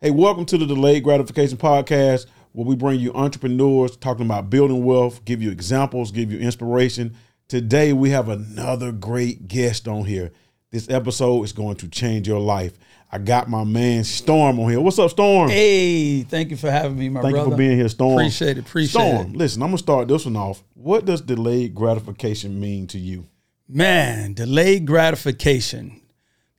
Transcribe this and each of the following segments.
Hey, welcome to the Delayed Gratification Podcast, where we bring you entrepreneurs talking about building wealth, give you examples, give you inspiration. Today, we have another great guest on here. This episode is going to change your life. I got my man Storm on here. What's up, Storm? Hey, thank you for having me, my Thank brother. Thank you for being here, Storm. Appreciate it. Appreciate it. Storm, it. listen, I'm gonna start this one off. What does delayed gratification mean to you? Man, delayed gratification.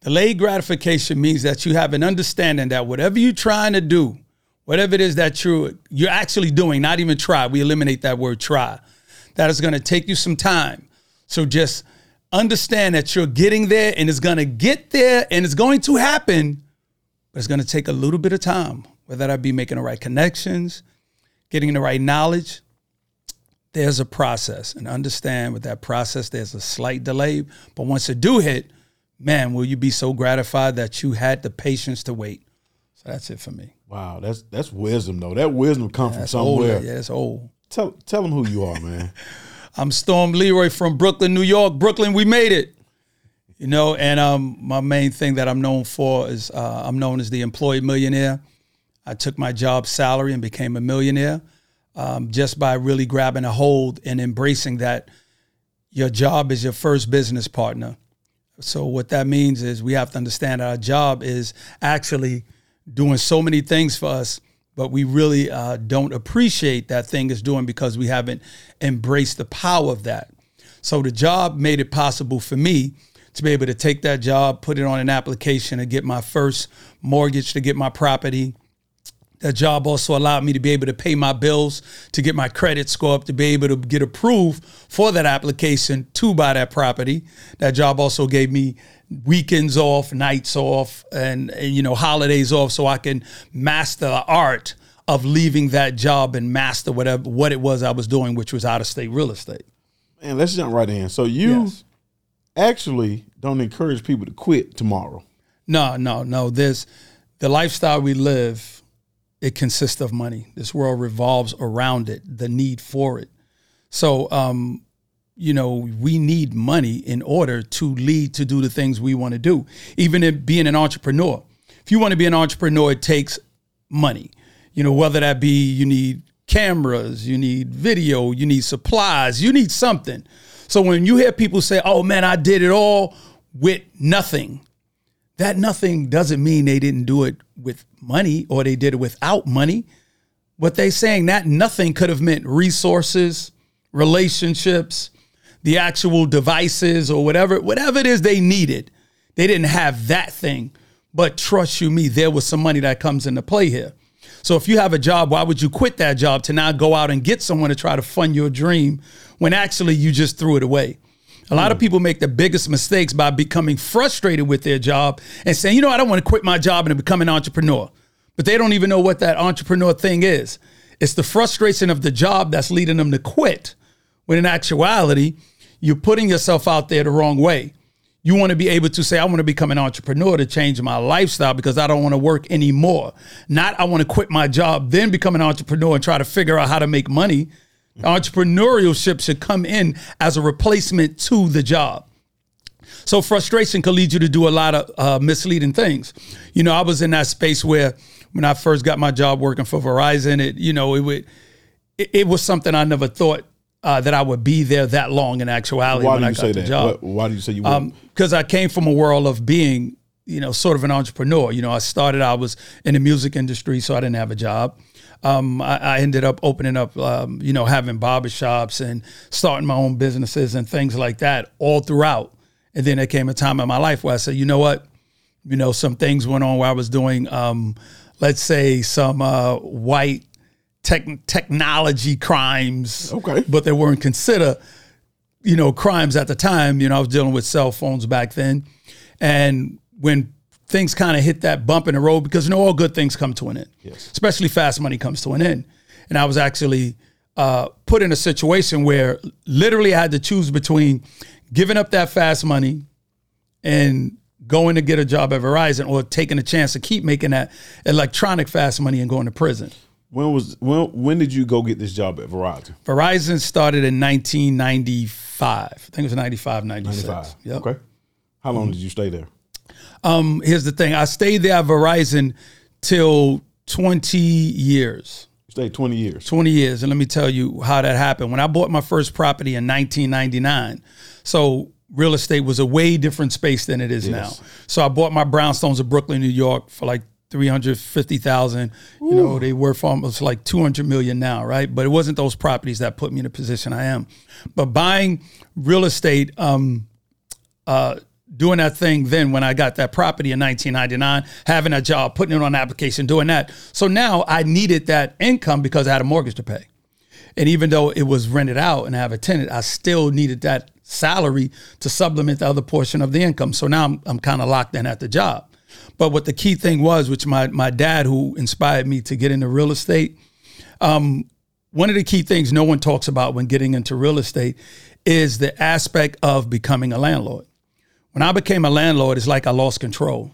Delayed gratification means that you have an understanding that whatever you're trying to do, whatever it is that you're you're actually doing, not even try. We eliminate that word try. That is going to take you some time. So just understand that you're getting there and it's going to get there and it's going to happen, but it's going to take a little bit of time. Whether that be making the right connections, getting the right knowledge, there's a process and understand with that process there's a slight delay but once it do hit man will you be so gratified that you had the patience to wait so that's it for me Wow, that's that's wisdom though. That wisdom comes that's from old somewhere. yeah it's old Tell tell them who you are, man. i'm storm leroy from brooklyn new york brooklyn we made it you know and um my main thing that i'm known for is uh, i'm known as the employee millionaire i took my job salary and became a millionaire um, just by really grabbing a hold and embracing that your job is your first business partner. So what that means is we have to understand our job is actually doing so many things for us, but we really uh, don't appreciate that thing is doing because we haven't embraced the power of that. So the job made it possible for me to be able to take that job, put it on an application, and get my first mortgage to get my property. That job also allowed me to be able to pay my bills, to get my credit score up, to be able to get approved for that application to buy that property. That job also gave me weekends off, nights off, and, and you know holidays off, so I can master the art of leaving that job and master whatever what it was I was doing, which was out of state real estate. Man, let's jump right in. So you Yes. actually don't encourage people to quit tomorrow. No, no, no. There's the lifestyle we live. It consists of money. This world revolves around it. The need for it. So, um, you know, we need money in order to lead to do the things we want to do. Even in being an entrepreneur, if you want to be an entrepreneur, it takes money. You know, whether that be you need cameras, you need video, you need supplies, you need something. So when you hear people say, "Oh man, I did it all with nothing," that nothing doesn't mean they didn't do it with money or they did it without money. What they saying that nothing could have meant resources, relationships, the actual devices or whatever, whatever it is they needed. They didn't have that thing. But trust you me, there was some money that comes into play here. So if you have a job, why would you quit that job to now go out and get someone to try to fund your dream when actually you just threw it away? A lot of hmm. people make the biggest mistakes by becoming frustrated with their job and saying, you know, I don't want to quit my job and become an entrepreneur. But they don't even know what that entrepreneur thing is. It's the frustration of the job that's leading them to quit. When in actuality, you're putting yourself out there the wrong way. You want to be able to say, I want to become an entrepreneur to change my lifestyle because I don't want to work anymore. Not I want to quit my job, then become an entrepreneur and try to figure out how to make money. Entrepreneurship should come in as a replacement to the job. So frustration could lead you to do a lot of uh, misleading things. You know, I was in that space where when I first got my job working for Verizon, it you know it would it, it was something I never thought uh, that I would be there that long in actuality Why do I you got say the that? job Why, why do you say you wouldn't? because I came from a world of being, you know, sort of an entrepreneur. You know, I started, I was in the music industry, so I didn't have a job. Um, I, I ended up opening up, um, you know, having barbershops and starting my own businesses and things like that all throughout. And then there came a time in my life where I said, you know what, you know, some things went on where I was doing, um, let's say, some uh, white tech technology crimes. Okay. But they weren't considered you know, crimes at the time. You know, I was dealing with cell phones back then. And when things kind of hit that bump in the road, because you know, all good things come to an end, Yes. especially fast money comes to an end. And I was actually uh, put in a situation where literally I had to choose between giving up that fast money and going to get a job at Verizon or taking a chance to keep making that electronic fast money and going to prison. When was when when did you go get this job at Verizon? Verizon started in 1995. I think it was 95, 96. 95. Yep. Okay. How long did you stay there? Um, here's the thing. I stayed there at Verizon till 20 years. You stayed 20 years. 20 years. And let me tell you how that happened. When I bought my first property in 1999, so real estate was a way different space than it is Yes. now. So I bought my brownstones of Brooklyn, New York for like 350,000. You know, they were for almost like 200 million now, right? But it wasn't those properties that put me in the position I am. But buying real estate, um, uh, doing that thing then when I got that property in 1999, having a job, putting it on application, doing that. So now I needed that income because I had a mortgage to pay. And even though it was rented out and I have a tenant, I still needed that salary to supplement the other portion of the income. So now I'm, I'm kind of locked in at the job. But what the key thing was, which my, my dad, who inspired me to get into real estate, um, one of the key things no one talks about when getting into real estate is the aspect of becoming a landlord. When I became a landlord, it's like I lost control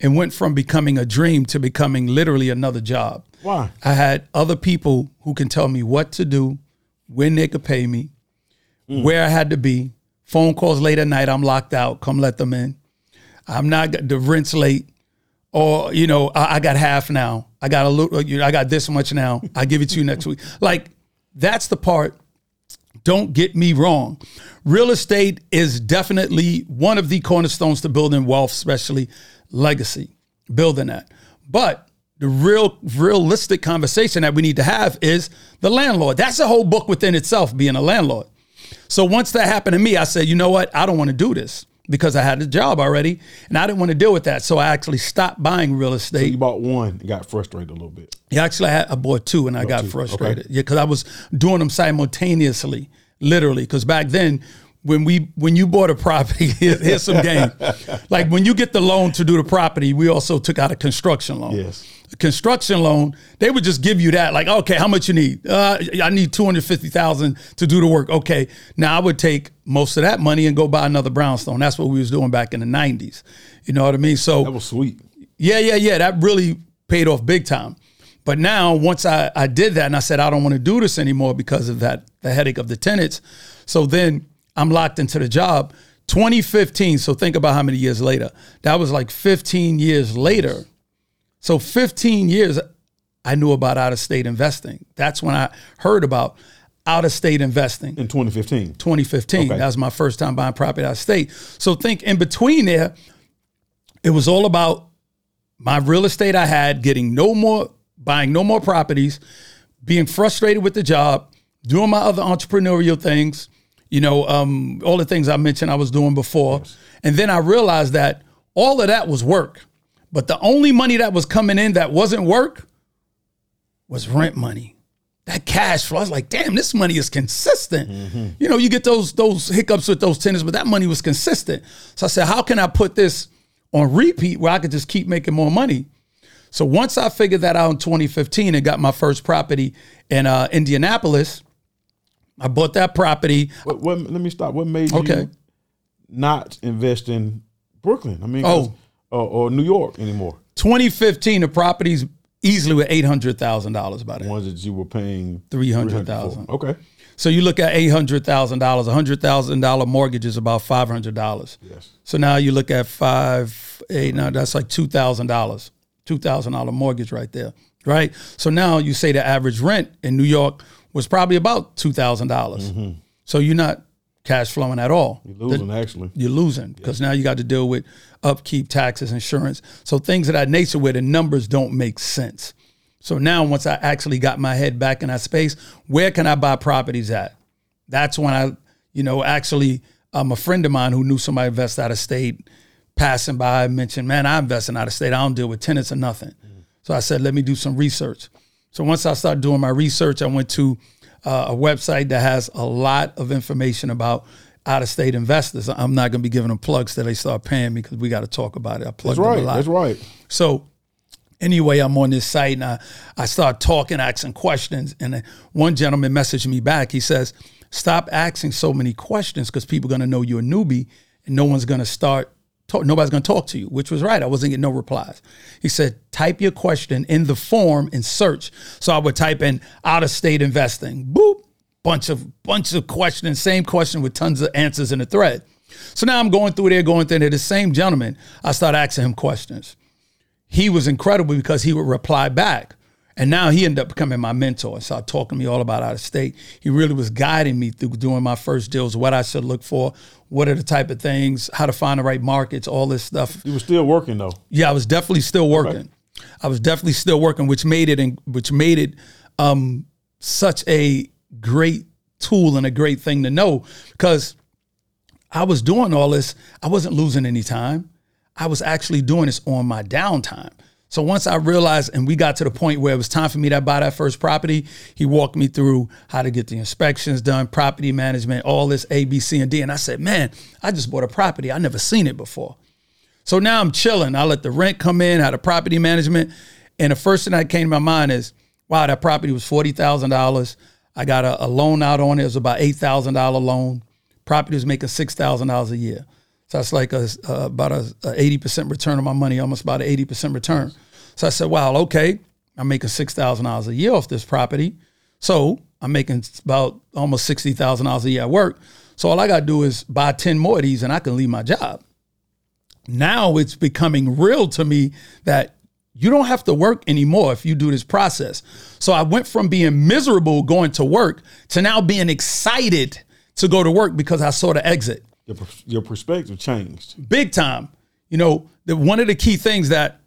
and went from becoming a dream to becoming literally another job. Why? I had other people who can tell me what to do, when they could pay me, hmm. where I had to be. Phone calls late at night, I'm locked out. Come let them in. I'm not the rent's late, or you know I, I got half now. I got a little. You know, I got this much now. I give it to you next week. Like that's the part. Don't get me wrong. Real estate is definitely one of the cornerstones to building wealth, especially legacy, building that. But the real realistic conversation that we need to have is the landlord. That's a whole book within itself, being a landlord. So once that happened to me, I said, you know what? I don't want to do this because I had a job already and I didn't want to deal with that. So I actually stopped buying real estate. You bought one and got frustrated a little bit. Yeah, actually, I, had, I bought two and I got two. frustrated. Yeah, because I was doing them simultaneously, literally. Because back then, when we when you bought a property, here- here's some game. like when you get the loan to do the property, we also took out a construction loan. Yes. Construction loan, they would just give you that, like, okay, how much you need? Uh, I need two hundred fifty thousand to do the work. Okay, now I would take most of that money and go buy another brownstone. That's what we was doing back in the nineties. You know what I mean? So That was sweet. yeah, yeah, yeah. That really paid off big time. But now, once I, I did that and I said, I don't want to do this anymore because of that, the headache of the tenants. So then I'm locked into the job. 2015, so think about how many years later. That was like 15 years later. So 15 years, I knew about out of state investing. That's when I heard about out of state investing. In 2015. 2015. Okay. That was my first time buying property out of state. So think in between there, it was all about my real estate I had, getting no more, buying no more properties, being frustrated with the job, doing my other entrepreneurial things, you know, um, all the things I mentioned I was doing before. And then I realized that all of that was work. But the only money that was coming in that wasn't work was rent money that cash flow. I was like, damn, this money is consistent. You know, you get those those hiccups with those tenants, but that money was consistent. So I said, how can I put this on repeat where I could just keep making more money? So once I figured that out in 2015 and got my first property in uh, Indianapolis, I bought that property. What, what, let me stop. What made Okay. you not invest in Brooklyn? I mean, 'cause- or, or New York anymore? 2015, the property's easily with $800,000 by then. Ones that you were paying 300,000. for. Okay. So you look at $800,000, a $100,000 mortgage is about $500. Yes. So now you look at five, eight, now that's like two thousand dollars, two thousand dollar mortgage right there, right? So now you say the average rent in New York was probably about two thousand dollars. Mm-hmm. So you're not cash flowing at all. You're losing, actually. You're losing because now you got to deal with upkeep, taxes, insurance. So things of that nature where the numbers don't make sense. So now once I actually got my head back in that space, where can I buy properties at? That's when I, you know, actually um, a friend of mine who knew somebody invest out of state, passing by mentioned, man, I invest in out of state. I don't deal with tenants or nothing. So I said, let me do some research. So once I started doing my research, I went to uh, a website that has a lot of information about out of state investors. I'm not going to be giving them plugs till they start paying me because we got to talk about it. I plug That's them a right. lot. That's right. So anyway, I'm on this site and I, I start talking, asking questions. And one gentleman messaged me back. He says, Stop asking so many questions because people are going to know you're a newbie and no one's going to start. Talk, nobody's going to talk to you, which was right. I wasn't getting no replies. He said, type your question in the form and search. So I would type in out of state investing. Boop, bunch of bunch of questions, same question with tons of answers in a thread. So now I'm going through there, going through there. The same gentleman, I start asking him questions he was incredible because he would reply back. And now he ended up becoming my mentor and started talking to me all about out of state. He really was guiding me through doing my first deals, what I should look for, what are the type of things, how to find the right markets, all this stuff. You were still working though. Yeah, I was definitely still working. I was definitely still working, which made it and which made it um, such a great tool and a great thing to know because I was doing all this. I wasn't losing any time. I was actually doing this on my downtime. So once I realized, and we got to the point where it was time for me to buy that first property, he walked me through how to get the inspections done, property management, all this A, B, C, and D. And I said, man, I just bought a property. I never seen it before. So now I'm chilling. I let the rent come in, had a property management. And the first thing that came to my mind is, wow, that property was $40,000. I got a, a, loan out on it. It was about $8,000 loan. Property was making $6,000 a year. So that's like a, a about a, a 80% return on my money, almost about an 80% return. So I said, wow, okay, I'm making $6,000 a year off this property. So I'm making about almost $60,000 a year at work. So all I got to do is buy 10 more of these and I can leave my job. Now it's becoming real to me that you don't have to work anymore if you do this process. So I went from being miserable going to work to now being excited to go to work because I saw the exit your your perspective changed big time. You know, the, one of the key things that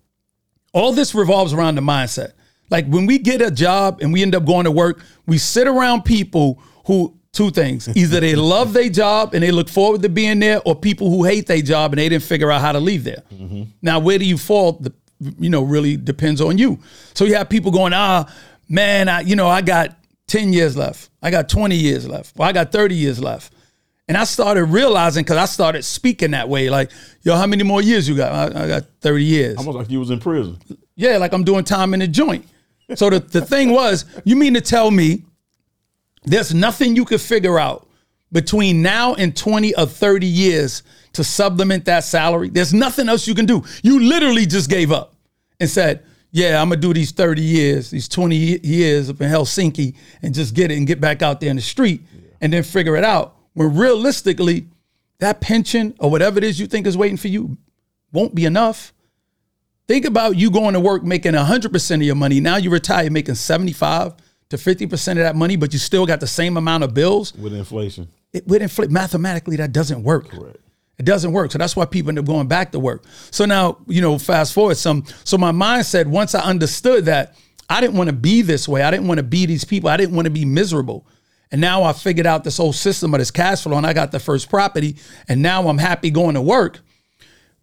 all this revolves around the mindset. Like when we get a job and we end up going to work, we sit around people who two things: either they love their job and they look forward to being there, or people who hate their job and they didn't figure out how to leave there. Mm-hmm. Now, where do you fall? The, you know, really depends on you. So you have people going, ah, man, I, you know, I got 10 years left. I got 20 years left. Well, I got 30 years left. And I started realizing because I started speaking that way, like, yo, how many more years you got? I, I, got 30 years. Almost like you was in prison. Yeah, like I'm doing time in the joint. So the, the thing was, you mean to tell me there's nothing you could figure out between now and 20 or 30 years to supplement that salary? There's nothing else you can do. You literally just gave up and said, yeah, I'm gonna do these 30 years, these 20 years up in Helsinki and just get it and get back out there in the street yeah. and then figure it out. When realistically, that pension or whatever it is you think is waiting for you won't be enough. Think about you going to work making 100% of your money. Now you retire making 75 to 50% of that money, but you still got the same amount of bills. With inflation. It, with inflation, mathematically, that doesn't work. Correct. It doesn't work. So that's why people end up going back to work. So now, you know, fast forward some. So my mindset, once I understood that I didn't want to be this way, I didn't want to be these people, I didn't want to be miserable. And now I figured out this whole system of this cash flow and I got the first property and now I'm happy going to work.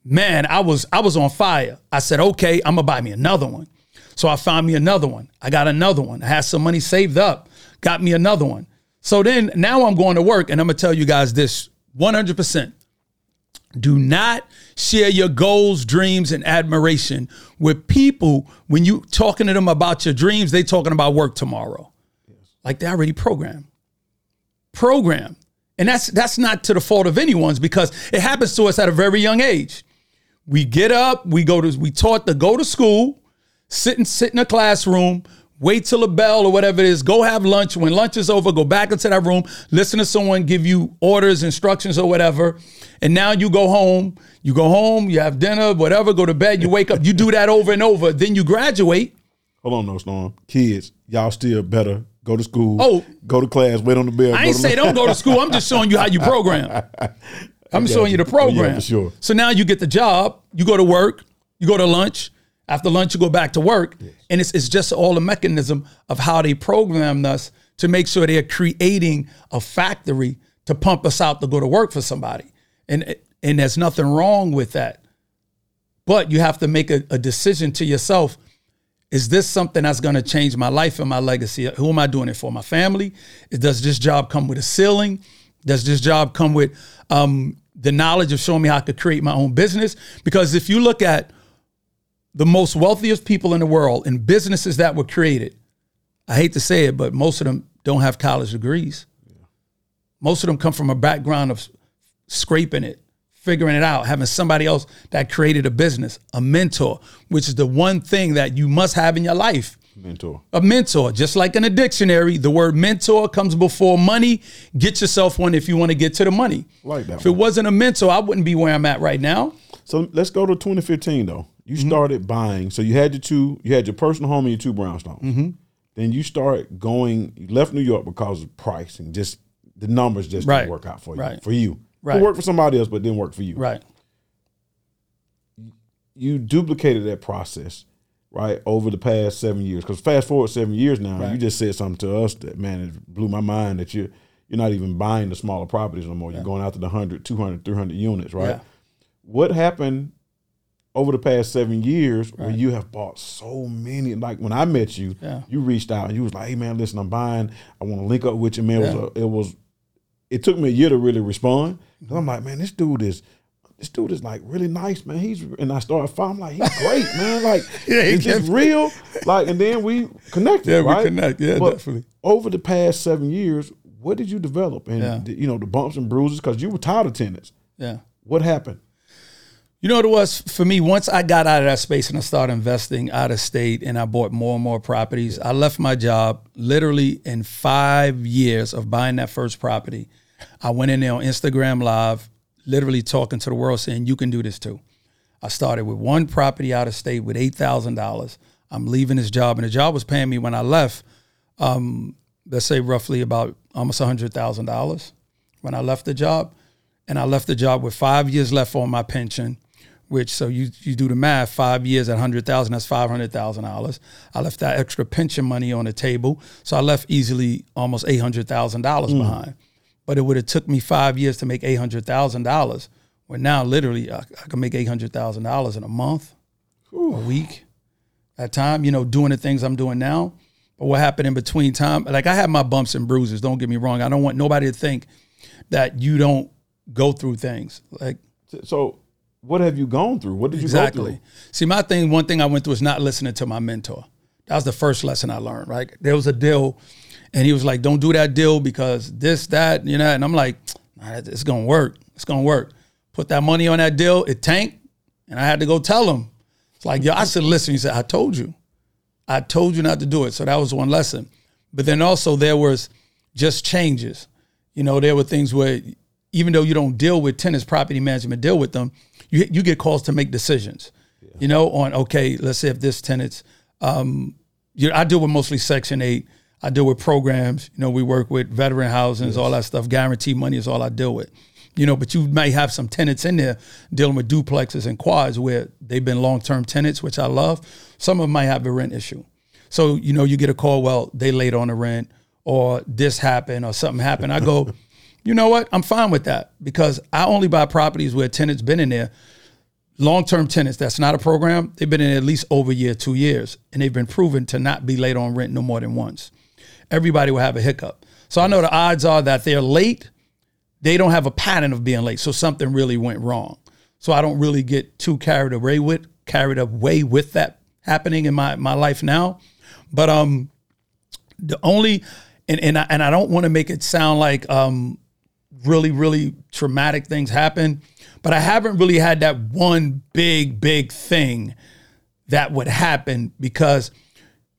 Man, I was I was on fire. I said, "Okay, I'm going to buy me another one." So I found me another one. I got another one. I had some money saved up. Got me another one. So then now I'm going to work and I'm going to tell you guys this 100%. Do not share your goals, dreams, and admiration with people when you talking to them about your dreams, they talking about work tomorrow. Like they already programmed program. And that's that's not to the fault of anyone's because it happens to us at a very young age. We get up, we go to we taught to go to school, sit and sit in a classroom, wait till a bell or whatever it is, go have lunch. When lunch is over, go back into that room, listen to someone give you orders, instructions, or whatever. And now you go home, you go home, you have dinner, whatever, go to bed, you wake up, you do that over and over. Then you graduate. Hold on, no storm. Kids, y'all still better go to school. Oh, go to class. Wait on the bell. I ain't say don't go to school. I'm just showing you how you program. I'm showing you, you the program. Yeah, for sure. So now you get the job. You go to work. You go to lunch. After lunch, you go back to work, yes. and it's it's just all the mechanism of how they programmed us to make sure they're creating a factory to pump us out to go to work for somebody, and and there's nothing wrong with that. But you have to make a, a decision to yourself is this something that's going to change my life and my legacy? Who am I doing it for? My family? Does this job come with a ceiling? Does this job come with um, the knowledge of showing me how I could create my own business? Because if you look at the most wealthiest people in the world and businesses that were created, I hate to say it, but most of them don't have college degrees. Most of them come from a background of scraping it, figuring it out, having somebody else that created a business, a mentor, which is the one thing that you must have in your life. Mentor. A mentor. Just like in a dictionary, the word mentor comes before money. Get yourself one if you want to get to the money. Like that. If one. it wasn't a mentor, I wouldn't be where I'm at right now. So let's go to 2015 though. you started buying. So you had your two, you had your personal home and your two brownstones. Mm-hmm. Then you start going. You left New York because of pricing. Just the numbers just Right. didn't work out for you. Right. For you, Right. it worked for somebody else, but didn't work for you. Right. You duplicated that process, right, over the past seven years. Because fast forward seven years now, you just said something to us that man, it blew my mind. That you you're not even buying the smaller properties no more. You're going out to the 100, 200, 300 units, right? Yeah. What happened over the past seven years where you have bought so many? Like when I met you, Yeah. you reached out and you was like, "Hey man, listen, I'm buying. I want to link up with you, man." It was a, it was. It took me a year to really respond. 'Cause I'm like, man, this dude is. This dude is like really nice, man. He's and I started following. I'm like, he's great, man. Like, Yeah, he is this kept- real? Like, and then we connected. Yeah, we connect. Yeah, But definitely. Over the past seven years, what did you develop? And Yeah. the- you know the bumps and bruises because you were tired of tenants. Yeah. What happened? You know what it was for me? Once I got out of that space and I started investing out of state and I bought more and more properties, I left my job literally in five years of buying that first property. I went in there on Instagram Live, literally talking to the world saying, You can do this too. I started with one property out of state with $8,000. I'm leaving this job, and the job was paying me when I left, um, let's say roughly about almost $100,000 when I left the job. And I left the job with five years left on my pension, which, so you, you do the math, five years at 100000 that's $500,000. I left that extra pension money on the table. So I left easily almost $800,000 behind. But it would have took me five years to make $800,000. Where now, literally, I, I can make $800,000 in a month, a week at time, you know, doing the things I'm doing now. But what happened in between time, like I had my bumps and bruises, don't get me wrong. I don't want nobody to think that you don't go through things. Like So, what have you gone through? What did you go exactly. through? See, my thing, one thing I went through is not listening to my mentor. That was the first lesson I learned, right? There was a deal and he was like, don't do that deal because this, that, you know, and I'm like, nah, it's gonna work. It's gonna work. Put that money on that deal, it tanked, and I had to go tell him. It's like, yo, I said, listen, he said, I told you. I told you not to do it. So that was one lesson. But then also there was just changes. You know, there were things where even though you don't deal with tenants, property management deal with them, you you get calls to make decisions. You know, on okay, let's say if this tenant's um you I deal with mostly section eight. I deal with programs, you know, we work with veteran housings, all that stuff. Guarantee money is all I deal with. You know, but you may have some tenants in there dealing with duplexes and quads where they've been long term tenants, which I love. Some of them might have a rent issue. So, you know, you get a call, well, they late on the rent or this happened or something happened. I go, you know what? I'm fine with that because I only buy properties where tenants been in there, long term tenants. That's not a program. They've been in at least over a year, two years, and they've been proven to not be late on rent no more than once. Everybody will have a hiccup. So I know the odds are that they're late. They don't have a pattern of being late. So something really went wrong. So I don't really get too carried away with carried away with that happening in my my life now. But um the only and and I, and I don't want to make it sound like um really really traumatic things happen, but I haven't really had that one big big thing that would happen because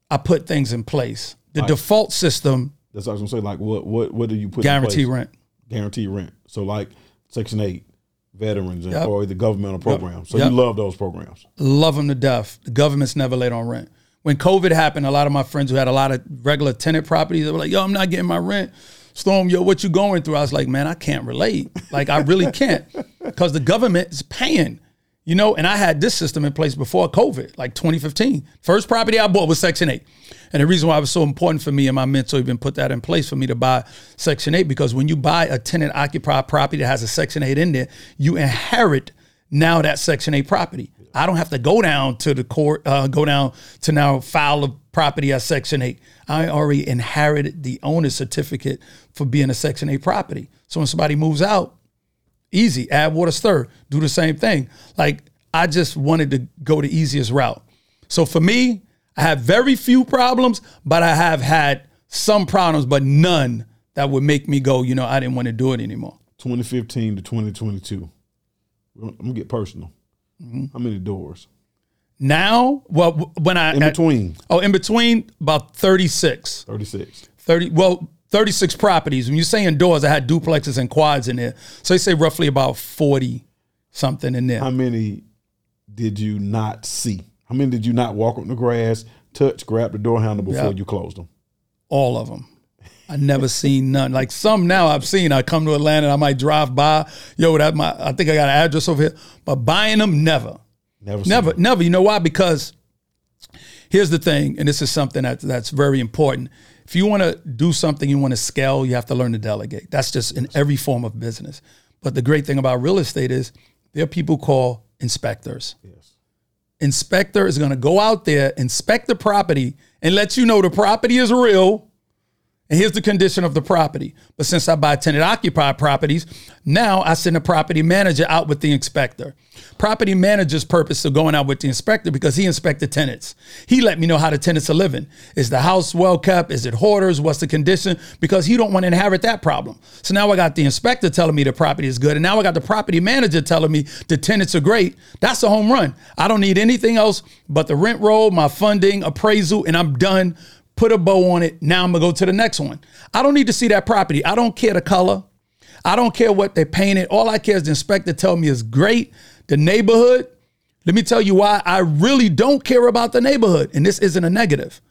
I put things in place. The default system That's what I was gonna say. Like, what what what do you put? in guarantee rent. Guarantee rent. So, like Section Eight, veterans, and, Yep. or the governmental programs. So Yep. you love those programs. love them to death. The government's never late on rent. When COVID happened, a lot of my friends who had a lot of regular tenant properties, they were like, "Yo, I'm not getting my rent." Storm, yo, what you going through? I was like, "Man, I can't relate. Like, I really can't, because the government is paying." You know, and I had this system in place before COVID, like 2015. First property I bought was Section 8. And the reason why it was so important for me and my mentor even put that in place for me to buy Section 8, because when you buy a tenant occupied property that has a Section 8 in there, you inherit now that Section 8 property. I don't have to go down to the court, uh, go down to now file a property as Section 8. I already inherited the owner's certificate for being a Section 8 property. So when somebody moves out, easy, add water, stir, do the same thing. Like I just wanted to go the easiest route. So for me, I have very few problems, but I have had some problems, but none that would make me go, you know, I didn't want to do it anymore. 2015 to 2022. I'm gonna get personal. Mm-hmm. How many doors Now, well, when I in between? oh, in between about 36. 36. 30 well 36 properties when you're saying doors i had duplexes and quads in there so they say roughly about 40 something in there How many did you not see? How many did you not walk on the grass, touch, grab the door handle before Yep. you closed them? all of them. I never seen none. Like some now I've seen. I come to Atlanta, I might drive by. Yo, that my I think I got an address over here. But buying them, never, Never, never, them. never. You know why? Because here's the thing, and this is something that that's very important. If you want to do something, you want to scale, you have to learn to delegate. That's just in every form of business. But the great thing about real estate is there are people called inspectors. Yes. Inspector is going to go out there, inspect the property, and let you know the property is real. And here's the condition of the property. But since I buy tenant occupied properties, now I send a property manager out with the inspector. Property manager's purpose of going out with the inspector because he inspected tenants. He let me know how the tenants are living. Is the house well kept? Is it hoarders? What's the condition? Because he don't want to inherit that problem. So now I got the inspector telling me the property is good, and now I got the property manager telling me the tenants are great. That's a home run. I don't need anything else but the rent roll, my funding, appraisal, and I'm done put a bow on it. Now I'm gonna go to the next one. I don't need to see that property. I don't care the color. I don't care what they painted. All I care is the inspector tell me is great. The neighborhood. Let me tell you why I really don't care about the neighborhood. And this isn't a negative.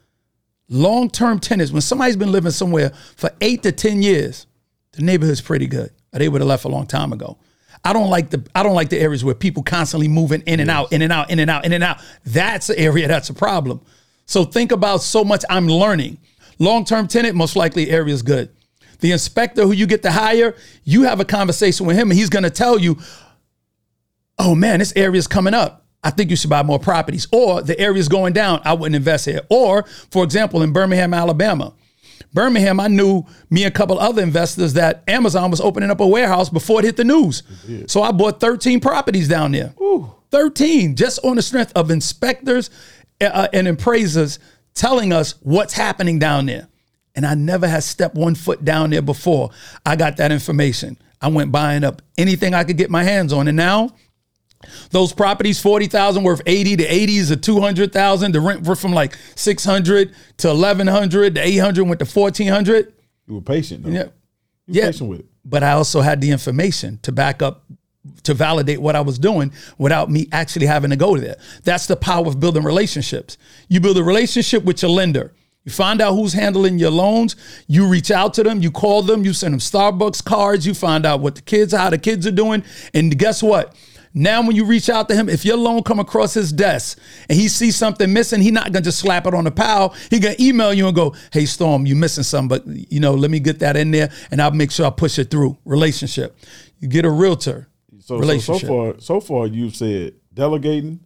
Long-term tenants, when somebody's been living somewhere for eight to 10 years, the neighborhood's pretty good. Or they would have left a long time ago. I don't like the I don't like the areas where people constantly moving in and out, in and out, in and out, in and out. That's the area that's a problem. So think about so much I'm learning. Long-term tenant, most likely area is good. The inspector who you get to hire, you have a conversation with him and he's gonna tell you, oh man, this area is coming up. I think you should buy more properties. Or the area is going down. I wouldn't invest here. Or, for example, in Birmingham, Alabama. Birmingham, I knew me and a couple other investors that Amazon was opening up a warehouse before it hit the news. So I bought 13 properties down there. 13, just on the strength of inspectors uh, and appraisers telling us what's happening down there. And I never had stepped one foot down there before I got that information. I went buying up anything I could get my hands on. And now those properties, 40,000 worth 80, the 80s of 200,000, the rent were from like 600 to 1100, to 800 went to 1400. You were patient though. Yeah. You were Yeah. patient with it. But I also had the information to back up to validate what I was doing without me actually having to go there. That's the power of building relationships. You build a relationship with your lender. You find out who's handling your loans. You reach out to them. You call them. You send them Starbucks cards. You find out what the kids, how the kids are doing. And guess what? Now, when you reach out to him, if your loan come across his desk and he sees something missing, he not gonna just slap it on the pile. He gonna email you and go, "Hey, Storm, you missing something, but you know, let me get that in there, and I'll make sure I push it through." Relationship. You get a realtor. So, so so far, so far you've said delegating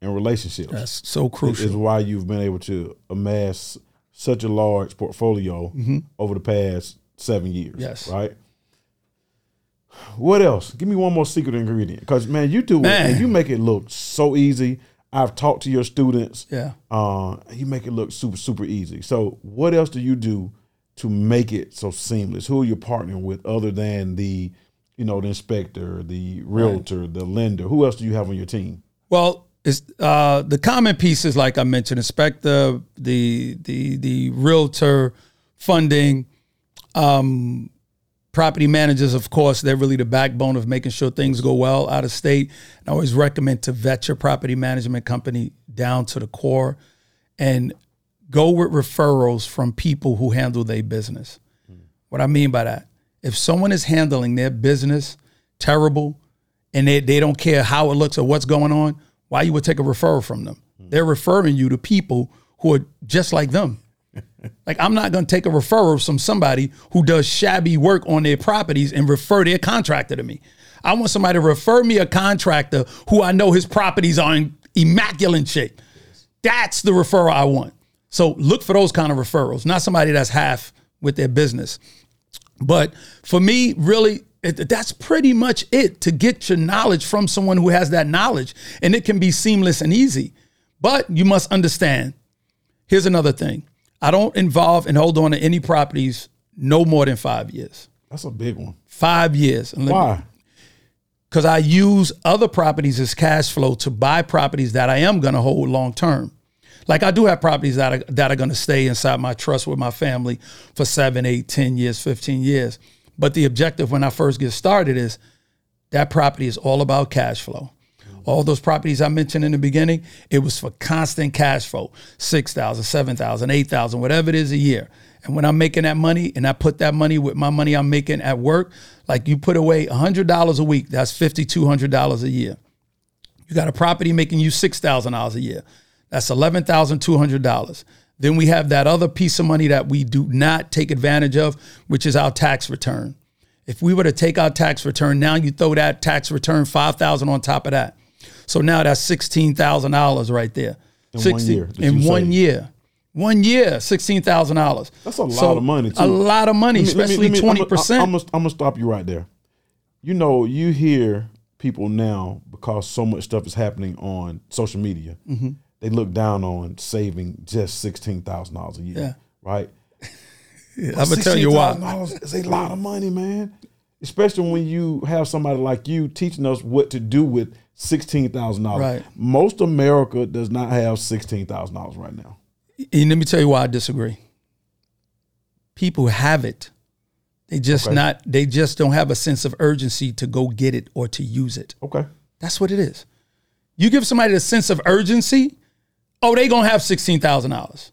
and relationships That's so crucial. is why you've been able to amass such a large portfolio over the past seven years. Mm-hmm. Yes. Right. What else? Give me one more secret ingredient. Because man, you do it Man. and you make it look so easy. I've talked to your students. Yeah. Uh, you make it look super, super easy. So what else do you do to make it so seamless? Who are you partnering with other than the, you know, the inspector, the realtor, the lender? Who else do you have on your team? Well, it's uh, the common pieces, like I mentioned, inspector, the the the realtor, funding, um, property managers. Of course, they're really the backbone of making sure things go well out of state. And I always recommend to vet your property management company down to the core, and go with referrals from people who handle their business. What I mean by that, if someone is handling their business terrible, and they, they don't care how it looks or what's going on, why you would take a referral from them? Hmm. They're referring you to people who are just like them. like I'm not going to take a referral from somebody who does shabby work on their properties and refer their contractor to me. I want somebody to refer me a contractor who I know his properties are in immaculate shape. That's the referral I want. So look for those kind of referrals, not somebody that's half with their business. But for me, really, it, that's pretty much it to get your knowledge from someone who has that knowledge. And it can be seamless and easy. But you must understand here's another thing I don't involve and hold on to any properties no more than five years. That's a big one. Five years. And Why? because I use other properties as cash flow to buy properties that I am going to hold long term. Like I do have properties that are, that are going to stay inside my trust with my family for seven, eight, 10 years, 15 years. But the objective when I first get started is that property is all about cash flow. all those properties I mentioned in the beginning, it was for constant cash flow, 6,000, 7,000, 8,000, whatever it is a year. And when I'm making that money and I put that money with my money I'm making at work, like you put away $100 a week, that's $5,200 a year. You got a property making you $6,000 a year. That's $11,200. Then we have that other piece of money that we do not take advantage of, which is our tax return. If we were to take our tax return, now you throw that tax return 5000 on top of that. So now that's $16,000 right there. In one year, In one saved. year. One year, $16,000. That's a lot of money, too. A lot of money, me- let me- especially me- I'm 20%. gonna I'm gonna stop you right there. You know, you hear people now because so much stuff is happening on social media. Mm-hmm. They look down on saving just sixteen thousand dollars a year, Yeah. right? I'm going to tell you why. $16,000 a lot of money, man. Especially when you have somebody like you teaching us what to do with sixteen thousand dollars. Right. Most America does not have sixteen thousand dollars right now. And let me tell you why I disagree. People have it. They just Okay. not they just don't have a sense of urgency to go get it or to use it. Okay. That's what it is. You give somebody a sense of urgency, oh, they gonna have sixteen thousand dollars.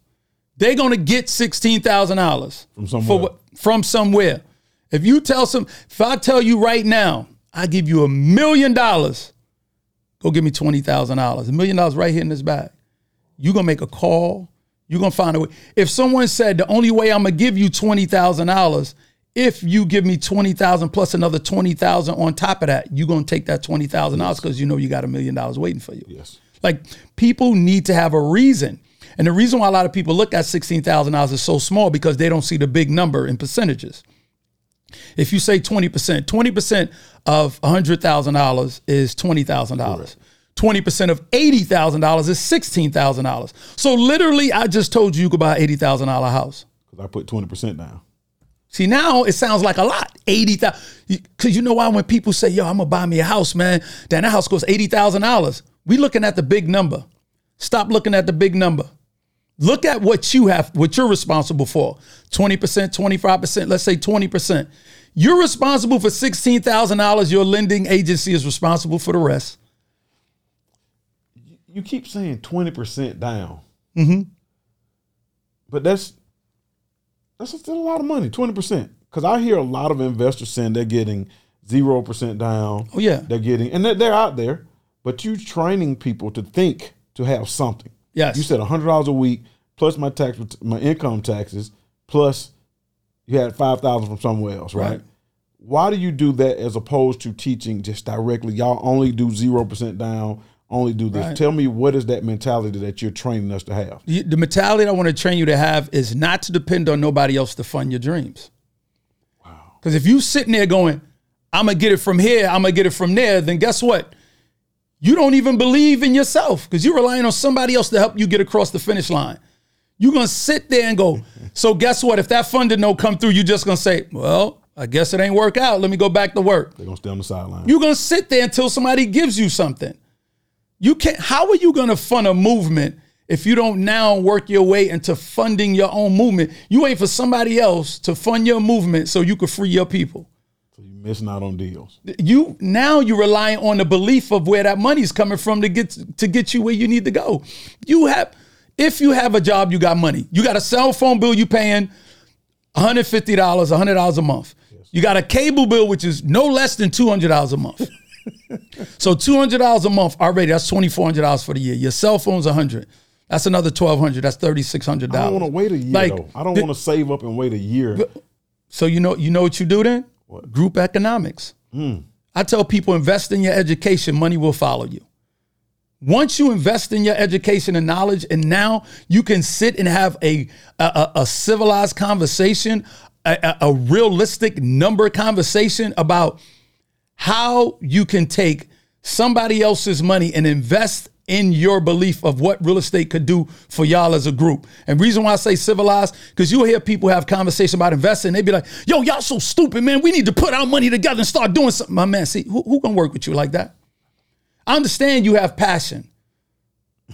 They gonna get sixteen thousand dollars From somewhere. for from somewhere. If you tell some, if I tell you right now, I give you a million dollars, go give me twenty thousand dollars. A million dollars right here in this bag. You gonna make a call. You're gonna find a way. If someone said the only way I'm gonna give you twenty thousand dollars, if you give me twenty thousand plus another twenty thousand on top of that, you're gonna take that twenty thousand dollars because you know you got a million dollars waiting for you. Yes. Like people need to have a reason. And the reason why a lot of people look at $16,000 is so small because they don't see the big number in percentages. If you say 20%, 20% of $100,000 is $20,000. 20% of $80,000 is $16,000. So literally, I just told you you could buy an $80,000 house. Because I put twenty percent down. See, now it sounds like a lot. 80,000. Because you know why? When people say, yo, I'm going to buy me a house, man, then that house costs $80,000. We looking at the big number. Stop looking at the big number. Look at what you have, what you're responsible for 20%, 25%, let's say 20%. You're responsible for $16,000. Your lending agency is responsible for the rest. you keep saying twenty percent down. Mm-hmm. But that's that's still a lot of money, twenty percent. Because I hear a lot of investors saying they're getting zero percent down. Oh, yeah. they're getting, and they're, they're out there. But you training people to think to have something. Yes. You said hundred dollars a week plus my tax, my income taxes plus you had five thousand from somewhere else, right? Right. Why do you do that as opposed to teaching just directly? Y'all only do zero percent down, only do this. Right. Tell me what is that mentality that you're training us to have? The mentality I want to train you to have is not to depend on nobody else to fund your dreams. Wow. Because if you sitting there going, I'm gonna get it from here, I'm gonna get it from there, then guess what? You don't even believe in yourself because you're relying on somebody else to help you get across the finish line. You're gonna sit there and go, so guess what? If that funding don't come through, you're just gonna say, Well, I guess it ain't work out. Let me go back to work. They're gonna stay on the sideline. You're gonna sit there until somebody gives you something. You can't. How are you gonna fund a movement if you don't now work your way into funding your own movement? You ain't for somebody else to fund your movement so you can free your people. You're missing out on deals. You now you rely on the belief of where that money's coming from to get to get you where you need to go. You have, if you have a job, you got money. You got a cell phone bill you paying $150, $100 a month. You got a cable bill, which is no less than $200 a month. so $200 a month already, that's $2,400 for the year. Your cell phone's 100 That's another 1200 That's $3,600. I don't want to wait a year Like, though. I don't want to save up and wait a year. So you know you know what you do then? Group economics. Hmm. I tell people invest in your education, money will follow you. Once you invest in your education and knowledge, and now you can sit and have a a, a- civilized conversation, a- a realistic number conversation about how you can take somebody else's money and invest in your belief of what real estate could do for y'all as a group. And reason why I say civilized, because you'll hear people have conversation about investing. They be like, yo, y'all so stupid, man. We need to put our money together and start doing something. My man, see, who, who gonna work with you like that? I understand you have passion.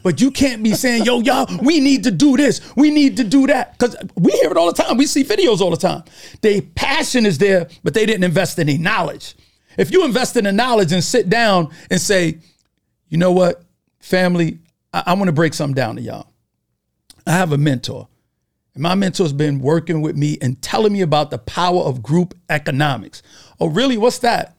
But you can't be saying, yo, y'all, we need to do this. We need to do that. Because we hear it all the time. We see videos all the time. Their passion is there, but they didn't invest in any knowledge. If you invest in the knowledge and sit down and say, You know what, family? I, want to break something down to y'all. I have a mentor. And my mentor's been working with me and telling me about the power of group economics. Oh, really? What's that?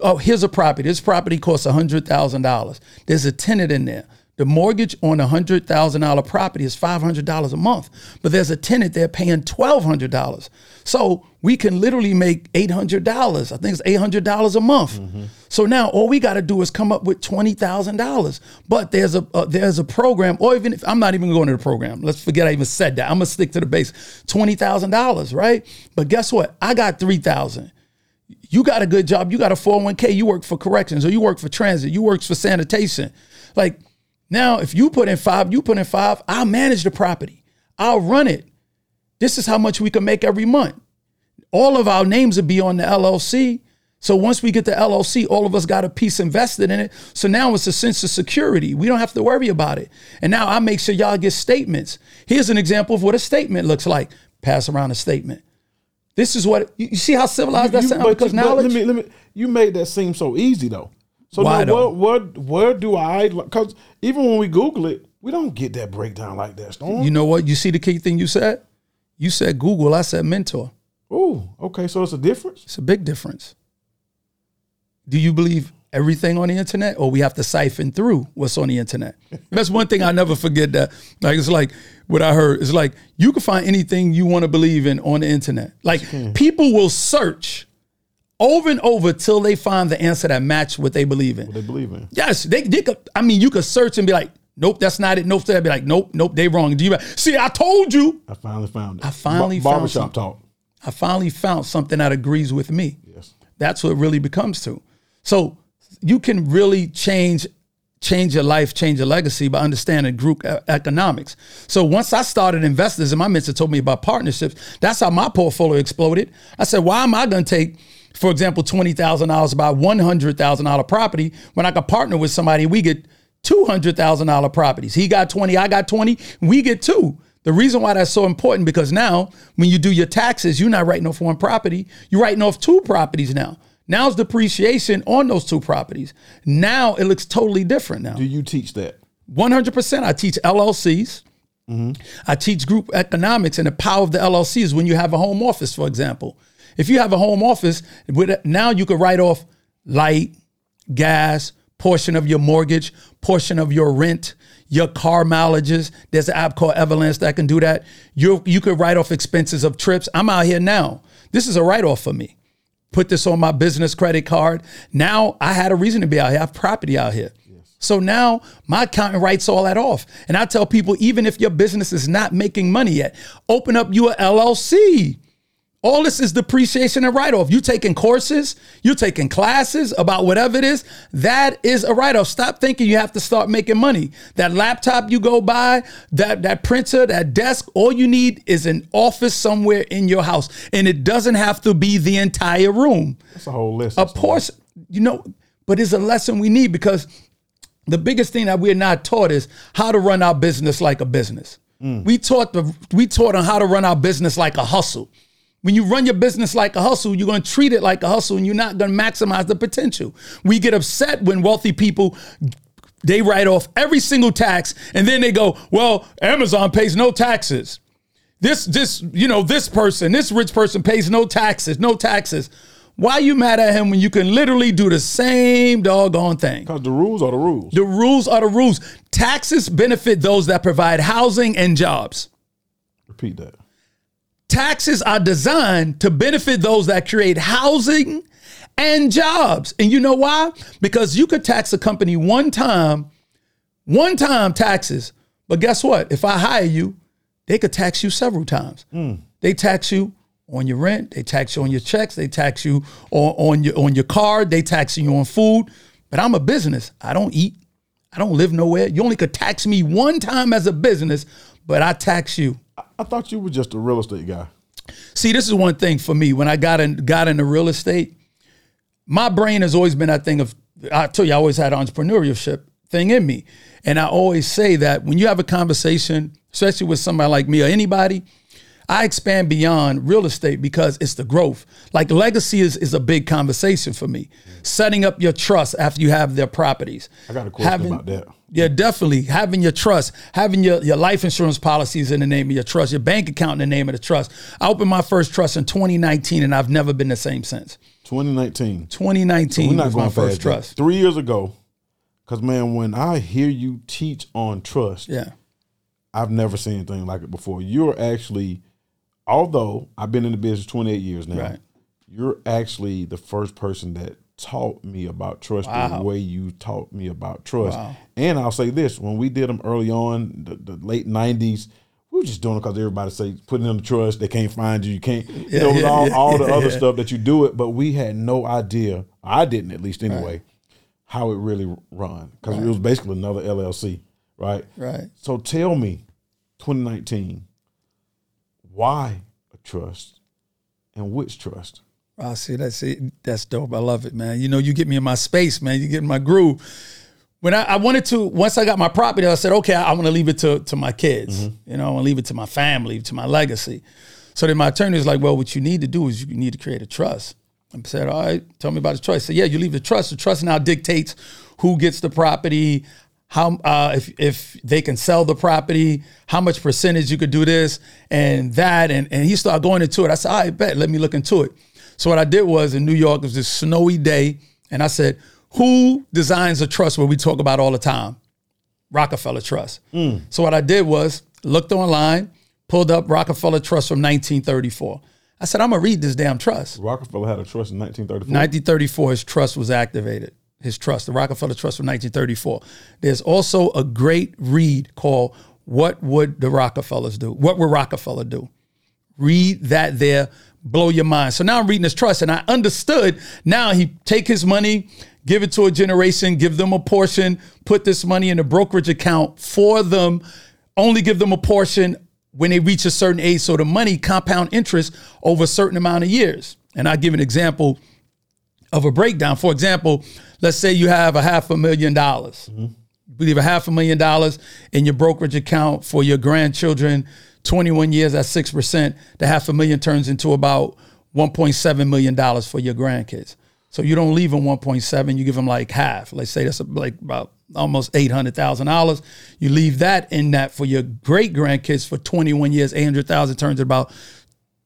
Oh, here's a property. This property costs $100,000. There's a tenant in there. The mortgage on a hundred thousand dollar property is five hundred dollars a month, but there's a tenant there paying twelve hundred dollars. So we can literally make eight hundred dollars. I think it's eight hundred dollars a month. Mm-hmm. So now all we got to do is come up with twenty thousand dollars. But there's a uh, there's a program, or even if I'm not even going to the program. Let's forget I even said that. I'm gonna stick to the base. Twenty thousand dollars, right? But guess what? I got three thousand you got a good job, you got a 401k, you work for corrections or you work for transit, you work for sanitation. Like now, if you put in five, you put in five, I'll manage the property. I'll run it. This is how much we can make every month. All of our names will be on the LLC. So once we get the LLC, all of us got a piece invested in it. So now it's a sense of security. We don't have to worry about it. And now I make sure y'all get statements. Here's an example of what a statement looks like. Pass around a statement. This is what you see how civilized you, that sounds because knowledge. Let me, let me, you made that seem so easy though. So now, where, where, where do I? Because even when we Google it, we don't get that breakdown like that. Storm. You know what? You see the key thing you said. You said Google. I said mentor. Oh, okay. So it's a difference. It's a big difference. Do you believe everything on the internet, or we have to siphon through what's on the internet? That's one thing I never forget. That like it's like what I heard. It's like you can find anything you want to believe in on the internet. Like hmm. people will search over and over till they find the answer that match what they believe in. What they believe in. Yes, they, they could. I mean, you could search and be like, nope, that's not it. Nope, they'd be like, nope, nope, they wrong. Do you see? I told you. I finally found it. I finally ba- barbershop found talk. I finally found something that agrees with me. Yes, that's what it really becomes to. So you can really change change your life, change your legacy by understanding group economics. So once I started investors and my mentor told me about partnerships, that's how my portfolio exploded. I said, why am I going to take for example, $20,000 buy $100,000 property when I could partner with somebody, we get $200,000 properties. He got 20, I got 20, we get two. The reason why that's so important because now when you do your taxes, you're not writing off one property, you're writing off two properties now. Now's depreciation on those two properties. Now it looks totally different now. Do you teach that? 100%. I teach LLCs. Mm-hmm. I teach group economics, and the power of the LLC is when you have a home office, for example. If you have a home office, now you could write off light, gas, portion of your mortgage, portion of your rent, your car mileages. There's an app called Everlance that can do that. You you could write off expenses of trips. I'm out here now. This is a write off for me. Put this on my business credit card. Now I had a reason to be out here. I have property out here. So now my accountant writes all that off. And I tell people, even if your business is not making money yet, open up your LLC. All this is depreciation and write off. You taking courses, you're taking classes about whatever it is. That is a write off. Stop thinking you have to start making money. That laptop you go buy, that that printer, that desk, all you need is an office somewhere in your house, and it doesn't have to be the entire room. That's a whole list. Of course, you know, but it's a lesson we need because the biggest thing that we're not taught is how to run our business like a business. Mm. We taught the we taught on how to run our business like a hustle. When you run your business like a hustle, you're going to treat it like a hustle and you're not going to maximize the potential. We get upset when wealthy people they write off every single tax and then they go, "Well, Amazon pays no taxes." This this, you know, this person, this rich person pays no taxes, no taxes. Why you mad at him when you can literally do the same doggone thing? Because the rules are the rules. The rules are the rules. Taxes benefit those that provide housing and jobs. Repeat that taxes are designed to benefit those that create housing and jobs. And you know why? Because you could tax a company one time, one time taxes. But guess what? If I hire you, they could tax you several times. Mm. They tax you on your rent, they tax you on your checks, they tax you on, on your on your card, they tax you on food. But I'm a business. I don't eat. I don't live nowhere. You only could tax me one time as a business, but I tax you I thought you were just a real estate guy. See, this is one thing for me. When I got in got into real estate, my brain has always been that thing of I tell you, I always had entrepreneurship thing in me. And I always say that when you have a conversation, especially with somebody like me or anybody, I expand beyond real estate because it's the growth. Like legacy is, is a big conversation for me. Setting up your trust after you have their properties. I got a question Having- about that. Yeah, definitely. Having your trust, having your, your life insurance policies in the name of your trust, your bank account in the name of the trust. I opened my first trust in 2019 and I've never been the same since. 2019. 2019 We're not was going my first trust. Three years ago, because man, when I hear you teach on trust, Yeah. I've never seen anything like it before. You're actually, although I've been in the business 28 years now, Right. you're actually the first person that taught me about trust the way you taught me about trust. Wow. And I'll say this: when we did them early on, the, the late 90s. We were just doing it because everybody say putting in the trust. They can't find you. You can't. You know, yeah, all, yeah, all the other stuff that you do it. But we had no idea. I didn't, at least anyway, how it really run because it was basically another LLC, right? Right. So tell me, 2019, why a trust and which trust? I see that. See, that's dope. I love it, man. You know, you get me in my space, man. You get in my groove. When I, I wanted to, once I got my property, I said, okay, I, want to leave it to, to my kids. You know, I want to leave it to my family, to my legacy. So then my attorney was like, well, what you need to do is you need to create a trust. I said, all right, tell me about the trust. I said, yeah, you leave the trust. The trust now dictates who gets the property, how uh, if if they can sell the property, how much percentage you could do this and that, and and he started going into it. I said, I bet, let me look into it. So what I did was in New York, it was this snowy day, and I said, who designs a trust where we talk about all the time? Rockefeller Trust. Mm. So what I did was looked online, pulled up Rockefeller Trust from 1934. I said, I'm gonna read this damn trust. Rockefeller had a trust in 1934. 1934, his trust was activated. His trust, the Rockefeller Trust from 1934. There's also a great read called What Would the Rockefellers Do? What Would Rockefeller Do? Read that there, blow your mind. So now I'm reading his trust and I understood now he take his money, give it to a generation, give them a portion, put this money in a brokerage account for them, only give them a portion when they reach a certain age. So the money compound interest over a certain amount of years. And I give an example of a breakdown. For example, let's say you have a half a million dollars. You leave a half a million dollars in your brokerage account for your grandchildren, 21 years at 6%, the half a million turns into about $1.7 million for your grandkids. So you don't leave them 1.7, you give them like half. Let's say that's like about almost $800,000. You leave that in that for your great grandkids for 21 years, 800,000 turns to about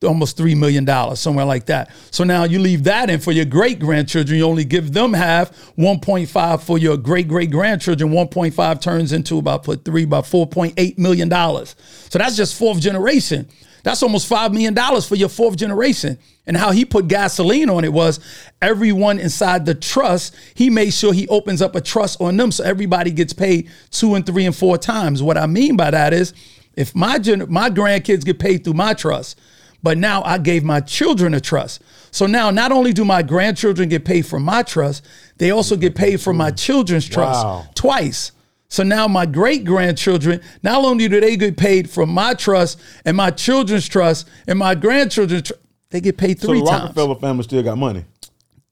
almost three million dollars, somewhere like that. So now you leave that in for your great grandchildren. You only give them half, 1.5 for your great great grandchildren. 1.5 turns into about put three about 4.8 million dollars. So that's just fourth generation. That's almost five million dollars for your fourth generation. And how he put gasoline on it was everyone inside the trust, he made sure he opens up a trust on them so everybody gets paid two and three and four times. What I mean by that is if my gen- my grandkids get paid through my trust, but now I gave my children a trust. So now not only do my grandchildren get paid from my trust, they also get paid from my children's trust Wow. twice. So now my great grandchildren, not only do they get paid from my trust and my children's trust and my grandchildren's trust, they get paid So three the times. Rockefeller family still got money.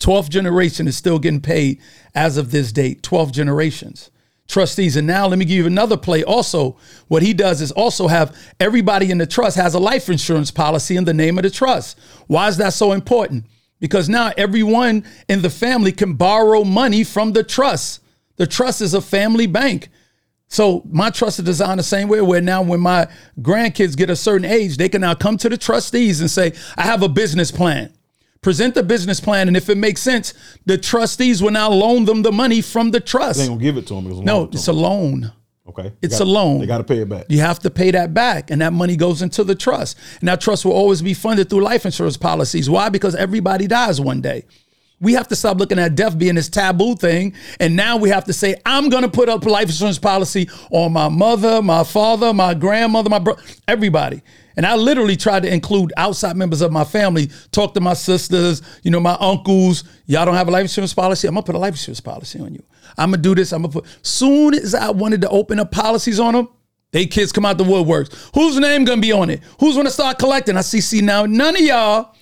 12th generation is still getting paid as of this date 12 generations. Trustees and now let me give you another play also. What he does is also have everybody in the trust has a life insurance policy in the name of the trust. Why is that so important? Because now everyone in the family can borrow money from the trust the trust is a family bank so my trust is designed the same way where now when my grandkids get a certain age, they can now come to the trustees and say, I have a business plan. Present the business plan, and if it makes sense, the trustees will now loan them the money from the trust. They ain't gonna give it to them. No, it's a loan. okay. it's They a loan. They got to pay it back. You have to pay that back, and that money goes into the trust. And that trust will always be funded through life insurance policies. Why? Because everybody dies one day. We have to stop looking at death being this taboo thing. And now we have to say, I'm going to put up a life insurance policy on my mother, my father, my grandmother, my brother, everybody. And I literally tried to include outside members of my family, talk to my sisters, you know, my uncles. Y'all don't have a life insurance policy? I'm going to put a life insurance policy on you. I'm going to do this. I'm going to put. Soon as I wanted to open up policies on them, they kids come out the woodworks. Whose name gonna be on it? Who's gonna start collecting? I see, see now, none of y'all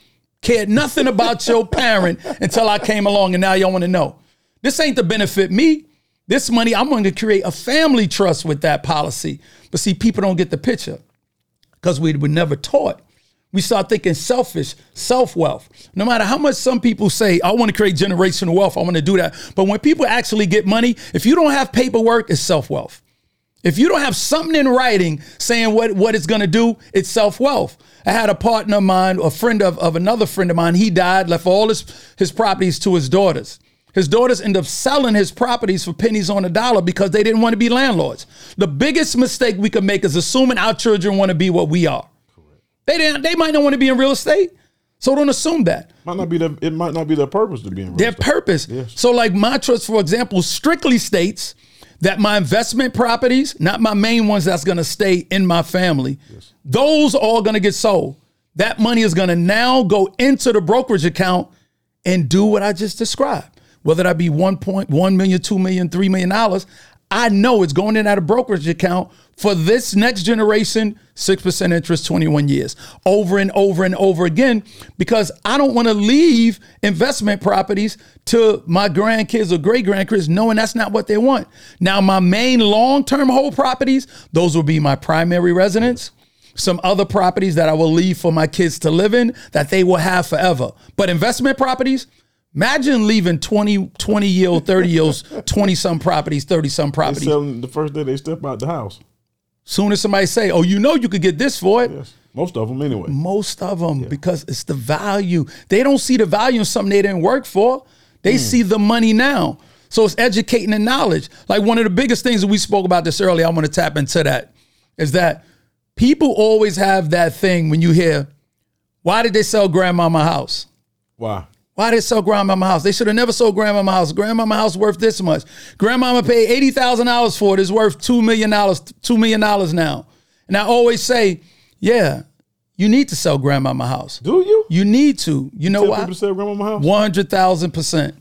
cared nothing about your parent until I came along, and now y'all want to know. This ain't to benefit me. This money, I'm going to create a family trust with that policy. But see, people don't get the picture because we were never taught We start thinking selfish, self wealth. No matter how much some people say, I want to create generational wealth, I want to do that. But when people actually get money, if you don't have paperwork, it's self wealth. If you don't have something in writing saying what, what it's going to do, it's self wealth. I had a partner of mine, a friend of, of another friend of mine. He died, left all his, his properties to his daughters. His daughters end up selling his properties for pennies on a dollar because they didn't want to be landlords. The biggest mistake we could make is assuming our children want to be what we are. They didn't. They might not want to be in real estate, so don't assume that. Might not be the. It might not be their purpose to be in real Their estate. purpose. So, like my trust, for example, strictly states that my investment properties, not my main ones that's going to stay in my family, those are all going to get sold. That money is going to now go into the brokerage account and do what I just described. Whether that be 1.1 million, 2 million, 3 million dollars, I know it's going in at a brokerage account for this next generation, 6% interest, 21 years, over and over and over again, because I don't want to leave investment properties to my grandkids or great grandkids knowing that's not what they want. Now, my main long term hold properties, those will be my primary residence some other properties that I will leave for my kids to live in that they will have forever. But investment properties, imagine leaving 20, 20 year old, 30 year olds, 20 some properties, 30 some properties. selling the first day they step out the house. Soon as somebody say, oh, you know you could get this for it. Yes, most of them anyway. Most of them, because it's the value. They don't see the value in something they didn't work for. They mm. see the money now. So it's educating and knowledge. Like one of the biggest things that we spoke about this earlier, I want to tap into that, is that people always have that thing when you hear, why did they sell grandmama house? Why? Why did they sell grandmama house? They should have never sold grandmama house. Grandmama house worth this much. Grandmama paid eighty thousand dollars for it. It's worth two million dollars. Two million dollars now. And I always say, yeah, you need to sell grandmama house. Do you? You need to. You know Tell why? people to sell grandmama house. One hundred thousand percent.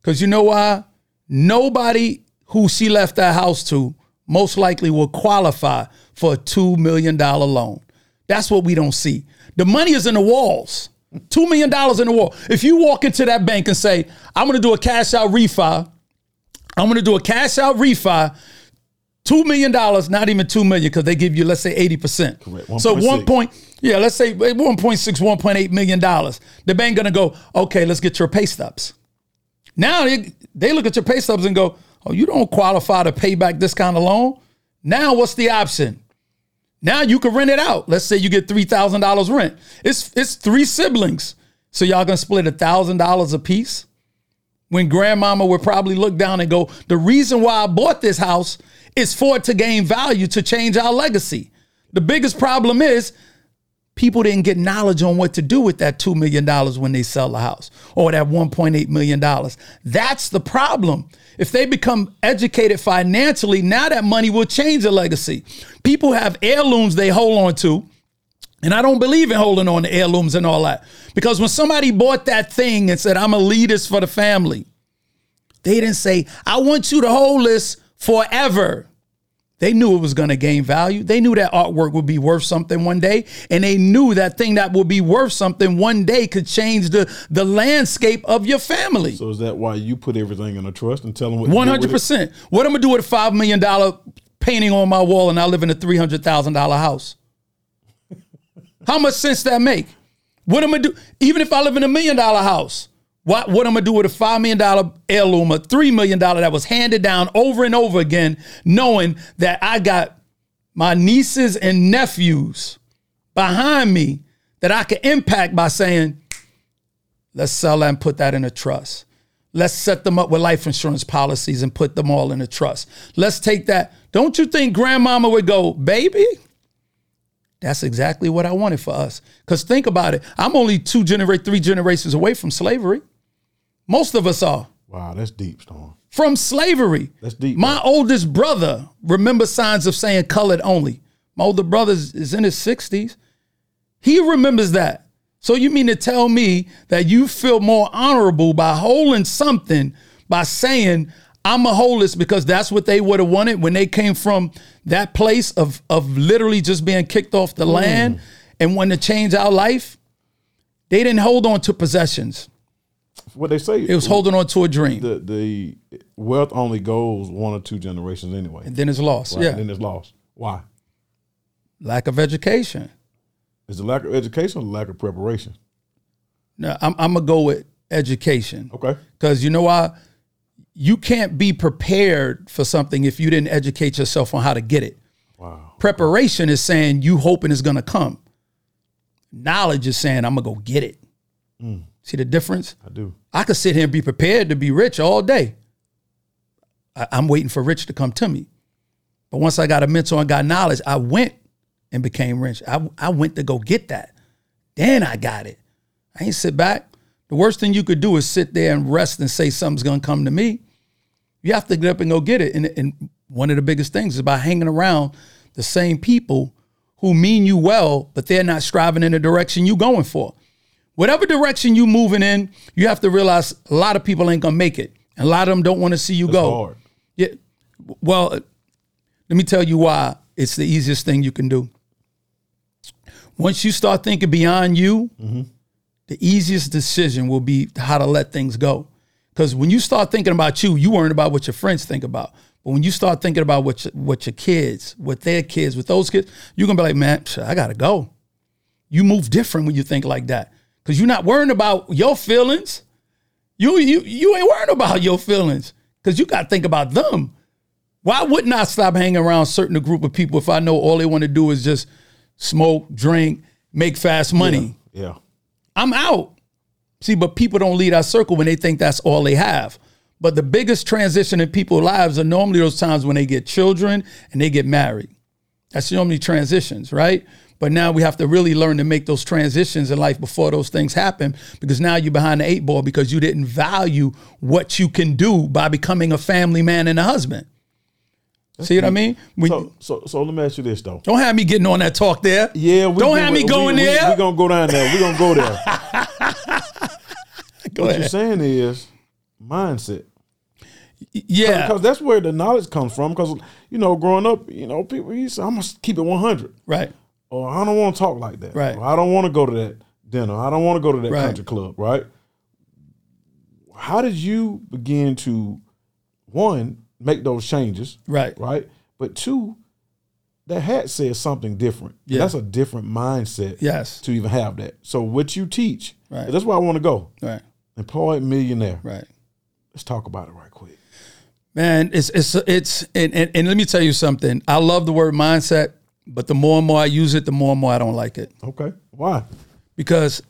Because you know why? Nobody who she left that house to most likely will qualify for a two million dollar loan. That's what we don't see. The money is in the walls. Two million dollars in the wall. If you walk into that bank and say, "I'm going to do a cash out refi," I'm going to do a cash out refi. Two million dollars, not even two million, because they give you, let's say, eighty percent. Correct. So 1.6. one point, yeah, let's say eh, 1.6, 1.8 million dollars. The bank gonna go, okay, let's get your pay stubs. Now they, they look at your pay stubs and go, oh, you don't qualify to pay back this kind of loan. Now what's the option? Now you can rent it out. Let's say you get three thousand dollars rent. It's it's three siblings, so y'all gonna split a thousand dollars a piece. When grandmama would probably look down and go, the reason why I bought this house is for it to gain value to change our legacy. The biggest problem is people didn't get knowledge on what to do with that $2 million when they sell the house or that $1.8 million. That's the problem. If they become educated financially, now that money will change the legacy. People have heirlooms they hold on to. And I don't believe in holding on to heirlooms and all that. Because when somebody bought that thing and said, I'm a lead this for the family, they didn't say, I want you to hold this forever. They knew it was going to gain value. They knew that artwork would be worth something one day. And they knew that thing that would be worth something one day could change the, the landscape of your family. So is that why you put everything in a trust and tell them what? One to hundred with it? percent. What am I'm gonna do with a five million dollar painting on my wall and I live in a three hundred thousand dollar house? How much sense that make? What am I do? Even if I live in a million dollar house, what what I'm to do with a five million dollar heirloom, a three million dollar that was handed down over and over again, knowing that I got my nieces and nephews behind me that I can impact by saying, let's sell that and put that in a trust. Let's set them up with life insurance policies and put them all in a trust. Let's take that. Don't you think grandmama would go, baby? That's exactly what I wanted for us. Because think about it. I'm only two generate three generations away from slavery. Most of us are Wow, that's deep, Storm. from slavery. That's deep. My oldest brother remembers signs of saying colored only. My older brother is in his 60s. He remembers that. So you mean to tell me that you feel more honorable by holding something by saying I'm a holist because that's what they would have wanted when they came from that place of of literally just being kicked off the mm. land and wanting to change our life? They didn't hold on to possessions. What they say It was holding on to a dream. the the wealth only goes one or two generations anyway. And then it's lost. Right? Yeah. And then it's lost. Why? lack of education. Is it lack of education or lack of preparation? Now, I'm, I'm gonna go with education Okay. because you know why? You can't be prepared for something if you didn't educate yourself on how to get it. Wow. Preparation is saying you hoping it's gonna come. Knowledge is saying I'm gonna go get it. Mm. See the difference? I do. I could sit here and be prepared to be rich all day. I, I'm waiting for rich to come to me. But once I got a mentor and got knowledge, I went and became rich. I, I went to go get that. Then I got it. I ain't sit back. The worst thing you could do is sit there and rest and say something's gonna come to me. You have to get up and go get it. And, and one of the biggest things is by hanging around the same people who mean you well, but they're not striving in the direction you're going for. Whatever direction you moving in, you have to realize a lot of people ain't gonna make it. And a lot of them don't want to see you It's go. hard. Yeah. Well, let me tell you why it's the easiest thing you can do. Once you start thinking beyond you, mm-hmm. the easiest decision will be how to let things go. Because when you start thinking about you, you worrying about what your friends think about. But when you start thinking about what your, what your kids, what their kids, with those kids, you're gonna be like, man, I gotta go. You move different when you think like that. Because you're not worrying about your feelings. You you you ain't worrying about your feelings. Because you gotta think about them. Why wouldn't I stop hanging around a certain group of people if I know all they want to do is just smoke, drink, make fast money? Yeah. I'm out. See, but people don't leave our circle when they think that's all they have. But the biggest transition in people's lives are normally those times when they get children and they get married. That's normally transitions, right? But now we have to really learn to make those transitions in life before those things happen because now you're behind the eight ball because you didn't value what you can do by becoming a family man and a husband. See what I mean? When- So, so, so let me ask you this though. don't have me getting on that talk there. Yeah, we Don't we- have me going we, there. We're gonna go down there. We're gonna go there. Go what ahead. you're saying is mindset. Yeah, Because that's where the knowledge comes from. Because you know, growing up, you know, people used to, I'm gonna keep it 100, right. or I don't want to talk like that, Right. Or I don't want to go to that dinner. I don't want to go to that Right. country club, right? How did you begin to one make those changes, Right. right? But two, that hat says something different. Yeah. That's a different mindset Yes. to even have that. So what you teach, Right. that's where I want to go. Right. Employed millionaire. Right. Let's talk about it right quick. Man, it's it's it's and, and, and let me tell you something. I love the word mindset, but the more and more I use it, the more and more I don't like it. Okay. Why? Because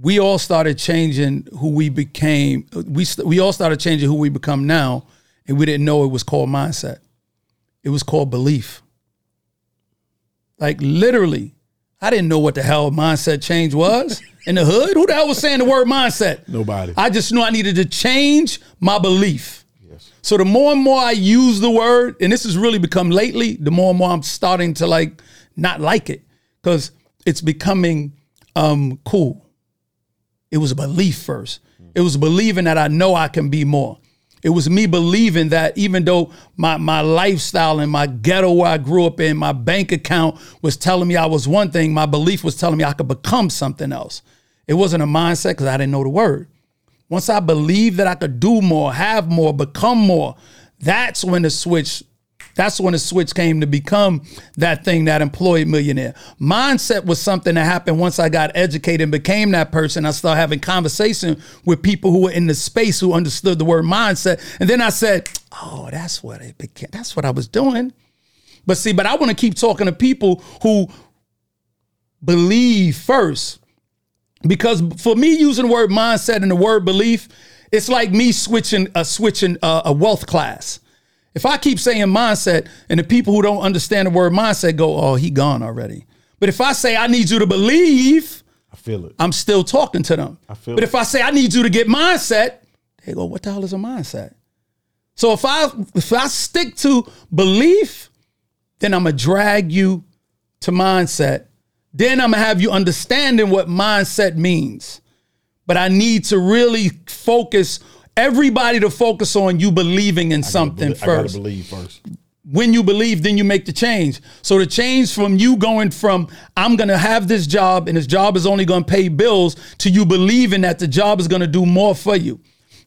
we all started changing who we became. We st- we all started changing who we become now, and we didn't know it was called mindset. It was called belief. Like literally, I didn't know what the hell mindset change was in the hood. Who the hell was saying the word mindset? Nobody. I just knew I needed to change my belief. So the more and more I use the word, and this has really become lately, the more and more I'm starting to like not like it because it's becoming um, cool. It was a belief first. It was believing that I know I can be more. It was me believing that even though my my lifestyle and my ghetto where I grew up in, my bank account was telling me I was one thing, my belief was telling me I could become something else. It wasn't a mindset because I didn't know the word. Once I believed that I could do more, have more, become more, that's when the switch, that's when the switch came to become that thing, that employed millionaire. Mindset was something that happened once I got educated and became that person. I started having conversation with people who were in the space who understood the word mindset. And then I said, oh, that's what it became. That's what I was doing. But see, but I want to keep talking to people who believe first. Because for me, using the word mindset and the word belief, it's like me switching a switching a, a wealth class. If I keep saying mindset, and the people who don't understand the word mindset go, "Oh, he gone already." But if I say I need you to believe, I feel it. I'm still talking to them. I feel but it. if I say I need you to get mindset, they go, "What the hell is a mindset?" So if I if I stick to belief, then I'm gonna drag you to mindset. Then I'm gonna have you understanding what mindset means. But I need to really focus everybody to focus on you believing in something I gotta believe first. when you believe, then you make the change. So the change from you going from I'm gonna have this job and this job is only gonna pay bills to you believing that the job is gonna do more for you.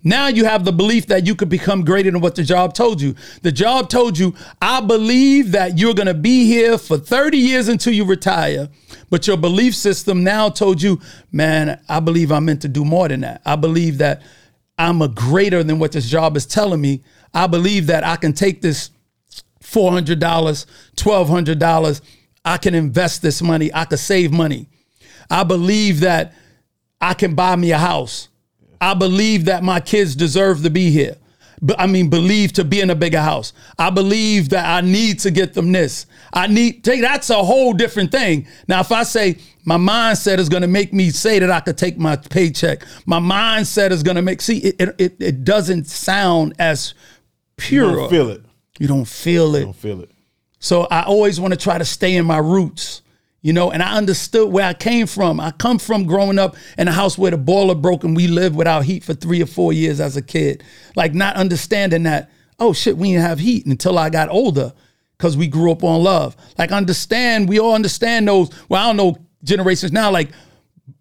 Now you have the belief that you could become greater than what the job told you. The job told you, I believe that you're going to be here for 30 years until you retire. But your belief system now told you, man, I believe I'm meant to do more than that. I believe that I'm a greater than what this job is telling me. I believe that I can take this $400, $1,200. I can invest this money. I can save money. I believe that I can buy me a house. I believe that my kids deserve to be here. But I mean, believe to be in a bigger house. I believe that I need to get them this. I need take that's a whole different thing. Now, if I say my mindset is going to make me say that I could take my paycheck, my mindset is going to make see it, it it doesn't sound as pure. You don't feel it. You don't feel it. You don't feel it. So I always want to try to stay in my roots you know, and I understood where I came from. I come from growing up in a house where the boiler broke and we lived without heat for three or four years as a kid. Like not understanding that, oh shit, we didn't have heat until I got older because we grew up on love. Like understand, we all understand those. Well, I don't know generations now, like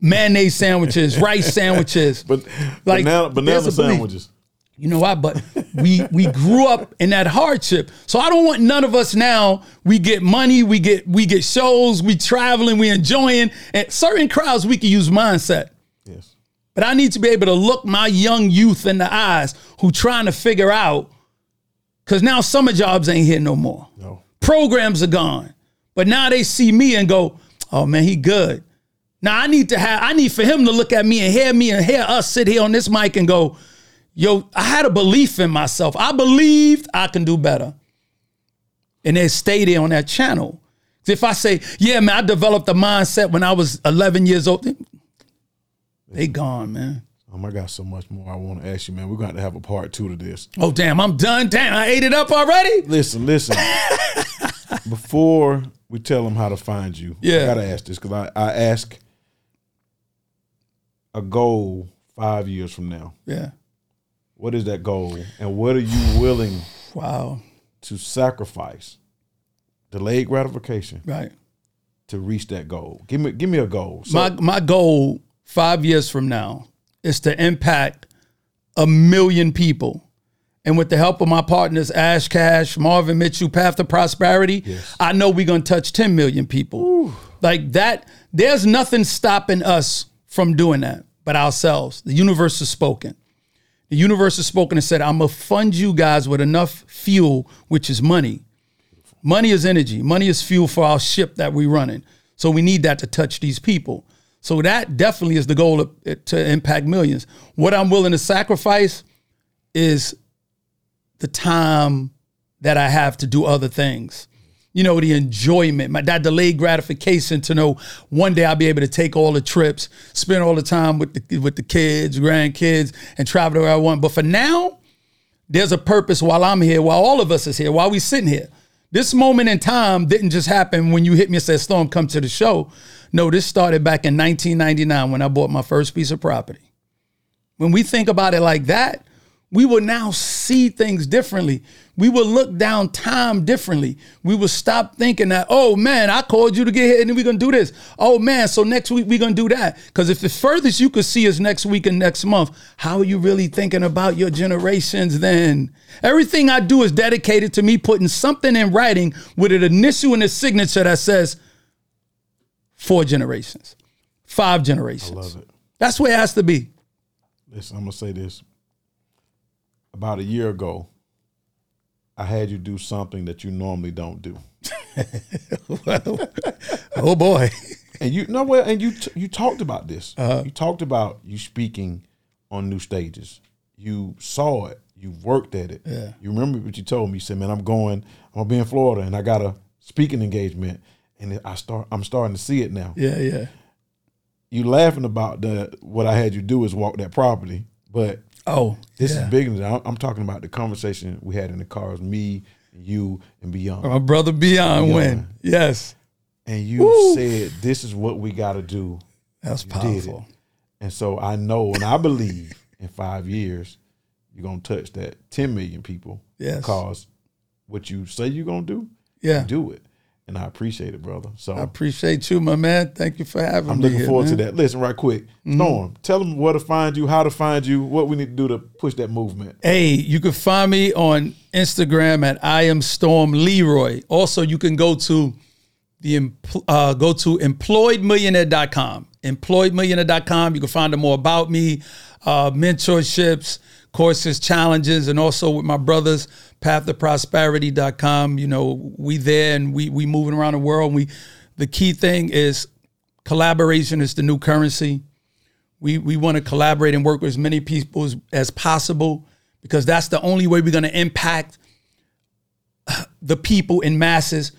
mayonnaise sandwiches, rice sandwiches. But like banana, banana sandwiches. You know why? But we we grew up in that hardship. So I don't want none of us now. We get money, we get we get shows, we traveling, we enjoying. And certain crowds we can use mindset. Yes. But I need to be able to look my young youth in the eyes who trying to figure out, because now summer jobs ain't here no more. No. Programs are gone. But now they see me and go, oh man, he good. Now I need to have I need for him to look at me and hear me and hear us sit here on this mic and go, yo, I had a belief in myself. I believed I can do better. And they stay there on that channel. If I say, yeah, man, I developed a mindset when I was 11 years old, they gone, man. Um, I got so much more I want to ask you, man. We're going to have a part two to this. Oh, damn, I'm done. Damn, I ate it up already. Listen, listen. Before we tell them how to find you, yeah. I got to ask this because I, I ask a goal five years from now. Yeah. What is that goal, and what are you willing? Wow. To sacrifice, delayed gratification, right, to reach that goal. Give me, give me a goal. So, my my goal five years from now is to impact a million people. And with the help of my partners, Ash Cash, Marvin Mitchell, Path to Prosperity, yes. I know we're going to touch 10 million people. Ooh. Like that, there's nothing stopping us from doing that but ourselves. The universe has spoken. The universe has spoken and said, I'm going to fund you guys with enough fuel, which is money. Money is energy. Money is fuel for our ship that we're running. So we need that to touch these people. So that definitely is the goal of, eh, to impact millions. What I'm willing to sacrifice is the time that I have to do other things you know, the enjoyment, my, that delayed gratification to know one day I'll be able to take all the trips, spend all the time with the with the kids, grandkids, and travel where I want. But for now, there's a purpose while I'm here, while all of us is here, while we sitting here. This moment in time didn't just happen when you hit me and said, Storm, come to the show. No, this started back in 1999 when I bought my first piece of property. When we think about it like that, we will now see things differently. We will look down time differently. We will stop thinking that, oh man, I called you to get here and then we're gonna do this. Oh man, so next week we're gonna do that. Because if the furthest you could see is next week and next month, how are you really thinking about your generations then? Everything I do is dedicated to me putting something in writing with an initial and a signature that says four generations, five generations. I love it. That's where it has to be. Listen, I'm gonna say this about a year ago, I had you do something that you normally don't do. oh boy! And you know what? And you t- you talked about this. Uh-huh. You talked about you speaking on new stages. You saw it. You worked at it. Yeah. You remember what you told me? You said, "Man, I'm going. I'm gonna be in Florida, and I got a speaking engagement, and I start. I'm starting to see it now." Yeah, yeah. You laughing about the what I had you do is walk that property, but Oh, this yeah. is bigger than I'm talking about the conversation we had in the cars, me, you, and Beyond. My brother Beyond, Beyond. win. Yes. And you Woo. said, "This is what we got to do." That's you powerful. And so I know, and I believe, in five years, you're gonna touch that 10 million people. Yes. Because what you say you're gonna do, yeah, do it. And I appreciate it, brother. So I appreciate you, my man. Thank you for having me. I'm looking here, forward man. to that. Listen, right quick, Storm. tell them where to find you, how to find you, what we need to do to push that movement. Hey, you can find me on Instagram at I am Storm Leroy. Also, you can go to the uh, go to employedmillionaire.com. Employedmillionaire.com. You can find out more about me, uh, mentorships, courses, challenges, and also with my brothers, pathtoprosperity.com. You know, we there and we we moving around the world. We the key thing is collaboration is the new currency. We we want to collaborate and work with as many people as, as possible because that's the only way we're going to impact the people in masses.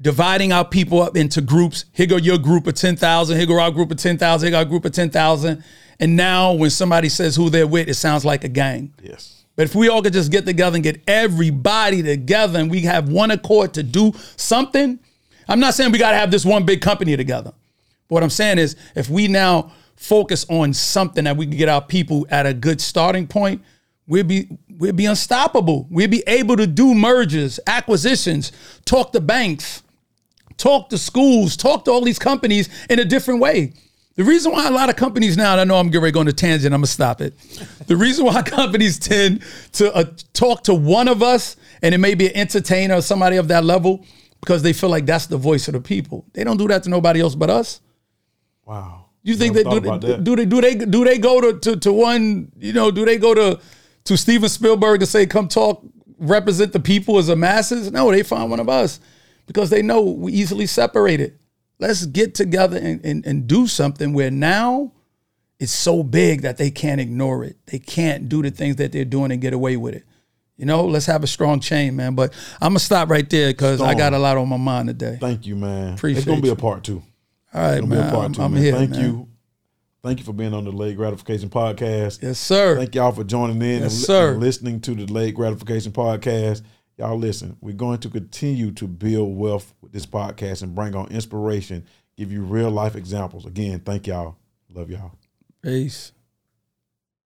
Dividing our people up into groups. Here go your group of 10,000. Here go our group of 10,000. Here go our group of 10,000. And now when somebody says who they're with, it sounds like a gang. Yes. But if we all could just get together and get everybody together and we have one accord to do something, I'm not saying we got to have this one big company together. But what I'm saying is if we now focus on something that we can get our people at a good starting point, we'll be we'll be unstoppable. We'll be able to do mergers, acquisitions, talk to banks, talk to schools, talk to all these companies in a different way. The reason why a lot of companies now, and I know I'm getting ready to go on a tangent, I'm gonna stop it. The reason why companies tend to uh, talk to one of us, and it may be an entertainer or somebody of that level, because they feel like that's the voice of the people. They don't do that to nobody else but us. Wow. You think Never they do, they, that. do they do they do they go to, to to one you know do they go to to Steven Spielberg to say come talk represent the people as a masses? No, they find one of us because they know we easily separated. Let's get together and, and, and do something where now it's so big that they can't ignore it. They can't do the things that they're doing and get away with it. You know, let's have a strong chain, man. But I'm gonna stop right there because I got a lot on my mind today. Thank you, man. Appreciate it's gonna be a part two. All right, It's gonna be man. a part I'm, 2 I'm man. here. Thank man. you. Thank you for being on the Delayed Gratification Podcast. Yes, sir. Thank y'all for joining in and, Yes, li- sir. and listening to the Delayed Gratification Podcast. Y'all listen, we're going to continue to build wealth with this podcast and bring on inspiration, give you real life examples. Again, thank y'all. Love y'all. Peace.